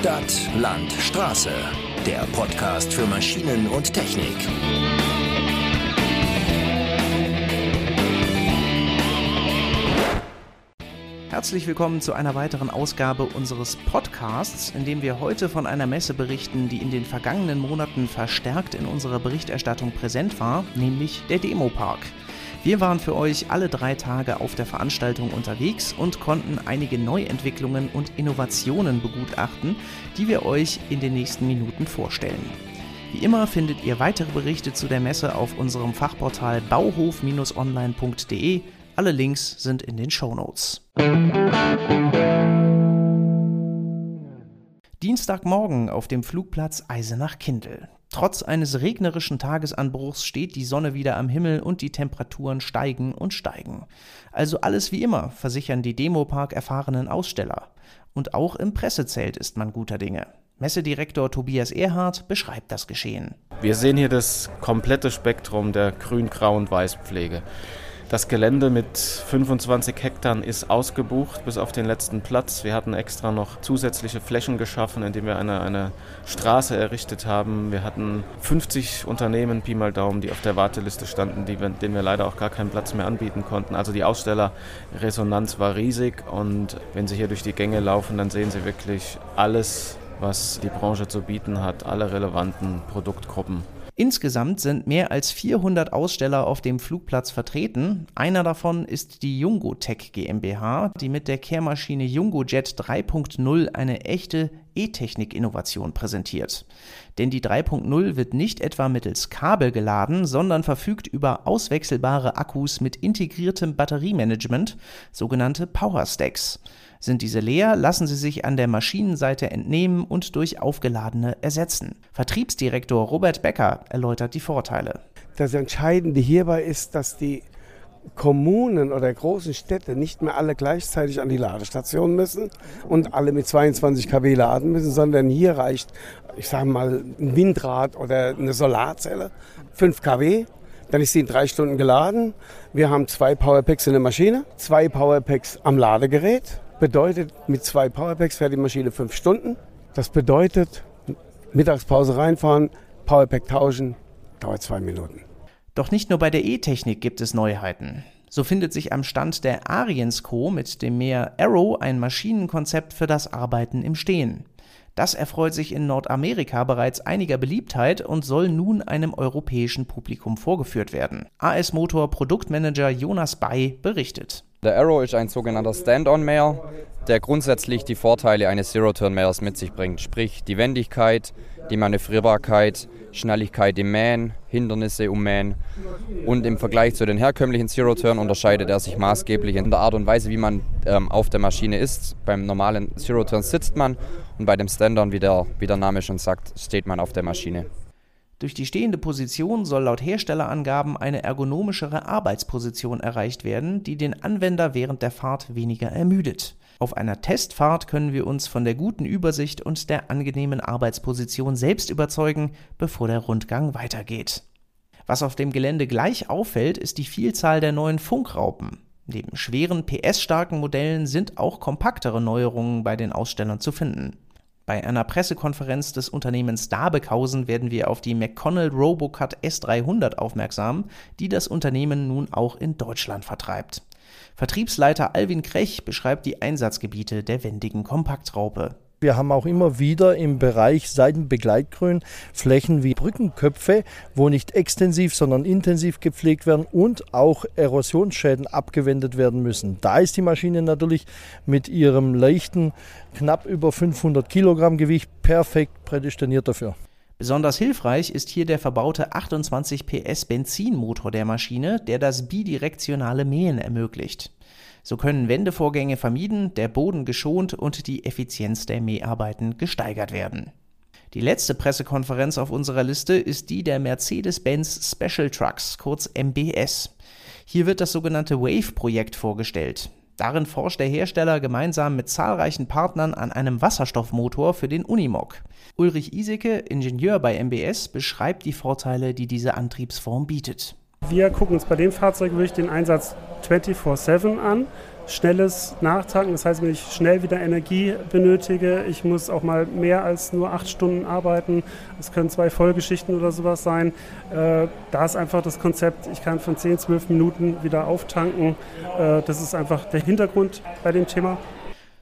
Stadt, Land, Straße. Der Podcast für Maschinen und Technik. Herzlich willkommen zu einer weiteren Ausgabe unseres Podcasts, in dem wir heute von einer Messe berichten, die in den vergangenen Monaten verstärkt in unserer Berichterstattung präsent war, nämlich der Demopark. Wir waren für euch alle drei Tage auf der Veranstaltung unterwegs und konnten einige Neuentwicklungen und Innovationen begutachten, die wir euch in den nächsten Minuten vorstellen. Wie immer findet ihr weitere Berichte zu der Messe auf unserem Fachportal bauhof-online.de. Alle Links sind in den Show Notes. Dienstagmorgen auf dem Flugplatz Eisenach-Kindl. Trotz eines regnerischen Tagesanbruchs steht die Sonne wieder am Himmel und die Temperaturen steigen und steigen. Also alles wie immer, versichern die Demopark erfahrenen Aussteller. Und auch im Pressezelt ist man guter Dinge. Messedirektor Tobias Erhardt beschreibt das Geschehen. Wir sehen hier das komplette Spektrum der Grün-, Grau- und Weißpflege. Das Gelände mit 25 Hektar ist ausgebucht bis auf den letzten Platz. Wir hatten extra noch zusätzliche Flächen geschaffen, indem wir eine, eine Straße errichtet haben. Wir hatten 50 Unternehmen, Pi mal Daumen, die auf der Warteliste standen, die denen wir leider auch gar keinen Platz mehr anbieten konnten. Also die Ausstellerresonanz war riesig und wenn Sie hier durch die Gänge laufen, dann sehen Sie wirklich alles, was die Branche zu bieten hat, alle relevanten Produktgruppen. Insgesamt sind mehr als 400 Aussteller auf dem Flugplatz vertreten. Einer davon ist die Jungotech GmbH, die mit der Kehrmaschine Jungojet 3.0 eine echte E-Technik-Innovation präsentiert. Denn die 3.0 wird nicht etwa mittels Kabel geladen, sondern verfügt über auswechselbare Akkus mit integriertem Batteriemanagement, sogenannte Power Stacks. Sind diese leer, lassen sie sich an der Maschinenseite entnehmen und durch aufgeladene ersetzen. Vertriebsdirektor Robert Becker erläutert die Vorteile. Das Entscheidende hierbei ist, dass die Kommunen oder großen Städte nicht mehr alle gleichzeitig an die Ladestation müssen und alle mit 22 kW laden müssen, sondern hier reicht, ich sage mal, ein Windrad oder eine Solarzelle, 5 kW, dann ist sie in drei Stunden geladen. Wir haben zwei Powerpacks in der Maschine, zwei Powerpacks am Ladegerät Bedeutet, mit zwei Powerpacks fährt die Maschine fünf Stunden. Das bedeutet, Mittagspause reinfahren, Powerpack tauschen, dauert zwei Minuten. Doch nicht nur bei der E-Technik gibt es Neuheiten. So findet sich am Stand der Ariens Co. mit dem Meer Arrow ein Maschinenkonzept für das Arbeiten im Stehen. Das erfreut sich in Nordamerika bereits einiger Beliebtheit und soll nun einem europäischen Publikum vorgeführt werden. AS Motor Produktmanager Jonas Bay berichtet. Der Arrow ist ein sogenannter Stand-on-Mäher, der grundsätzlich die Vorteile eines Zero-Turn-Mähers mit sich bringt, sprich die Wendigkeit, die Manövrierbarkeit, Schnelligkeit im Mähen, Hindernisse ummähen. Und im Vergleich zu den herkömmlichen Zero-Turn unterscheidet er sich maßgeblich in der Art und Weise, wie man ähm, auf der Maschine ist. Beim normalen Zero-Turn sitzt man und bei dem Stand-on, wie der, wie der Name schon sagt, steht man auf der Maschine. Durch die stehende Position soll laut Herstellerangaben eine ergonomischere Arbeitsposition erreicht werden, die den Anwender während der Fahrt weniger ermüdet. Auf einer Testfahrt können wir uns von der guten Übersicht und der angenehmen Arbeitsposition selbst überzeugen, bevor der Rundgang weitergeht. Was auf dem Gelände gleich auffällt, ist die Vielzahl der neuen Funkraupen. Neben schweren PS-starken Modellen sind auch kompaktere Neuerungen bei den Ausstellern zu finden. Bei einer Pressekonferenz des Unternehmens Dabeckhausen werden wir auf die McConnell Robocut S300 aufmerksam, die das Unternehmen nun auch in Deutschland vertreibt. Vertriebsleiter Alvin Krech beschreibt die Einsatzgebiete der wendigen Kompaktraupe. Wir haben auch immer wieder im Bereich Seitenbegleitgrün Flächen wie Brückenköpfe, wo nicht extensiv, sondern intensiv gepflegt werden und auch Erosionsschäden abgewendet werden müssen. Da ist die Maschine natürlich mit ihrem leichten, knapp über 500 Kilogramm Gewicht perfekt prädestiniert dafür. Besonders hilfreich ist hier der verbaute 28 PS Benzinmotor der Maschine, der das bidirektionale Mähen ermöglicht. So können Wendevorgänge vermieden, der Boden geschont und die Effizienz der Mäharbeiten gesteigert werden. Die letzte Pressekonferenz auf unserer Liste ist die der Mercedes-Benz Special Trucks, kurz MBS. Hier wird das sogenannte WAVE-Projekt vorgestellt. Darin forscht der Hersteller gemeinsam mit zahlreichen Partnern an einem Wasserstoffmotor für den Unimog. Ulrich Iseke, Ingenieur bei MBS, beschreibt die Vorteile, die diese Antriebsform bietet. Wir gucken uns bei dem Fahrzeug wirklich den Einsatz 24-7 an schnelles Nachtanken. Das heißt, wenn ich schnell wieder Energie benötige, ich muss auch mal mehr als nur acht Stunden arbeiten. Es können zwei Vollgeschichten oder sowas sein. Äh, da ist einfach das Konzept, ich kann von 10, 12 Minuten wieder auftanken. Äh, das ist einfach der Hintergrund bei dem Thema.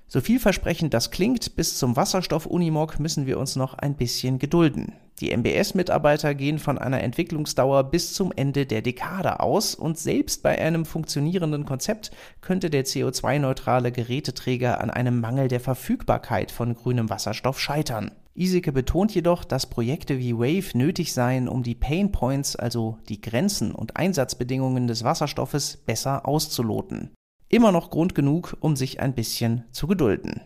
So vielversprechend das klingt, bis zum Wasserstoff-Unimog müssen wir uns noch ein bisschen gedulden. Die MBS-Mitarbeiter gehen von einer Entwicklungsdauer bis zum Ende der Dekade aus und selbst bei einem funktionierenden Konzept könnte der CO2-neutrale Geräteträger an einem Mangel der Verfügbarkeit von grünem Wasserstoff scheitern. Iseke betont jedoch, dass Projekte wie Wave nötig seien, um die Pain Points, also die Grenzen und Einsatzbedingungen des Wasserstoffes, besser auszuloten immer noch Grund genug, um sich ein bisschen zu gedulden.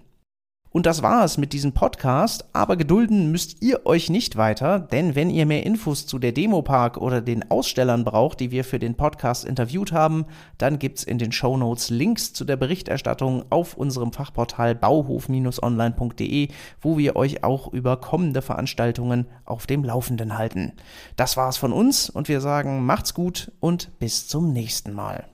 Und das war es mit diesem Podcast, aber gedulden müsst ihr euch nicht weiter, denn wenn ihr mehr Infos zu der Demopark oder den Ausstellern braucht, die wir für den Podcast interviewt haben, dann gibt's in den Show Notes Links zu der Berichterstattung auf unserem Fachportal bauhof-online.de, wo wir euch auch über kommende Veranstaltungen auf dem Laufenden halten. Das war's von uns und wir sagen macht's gut und bis zum nächsten Mal.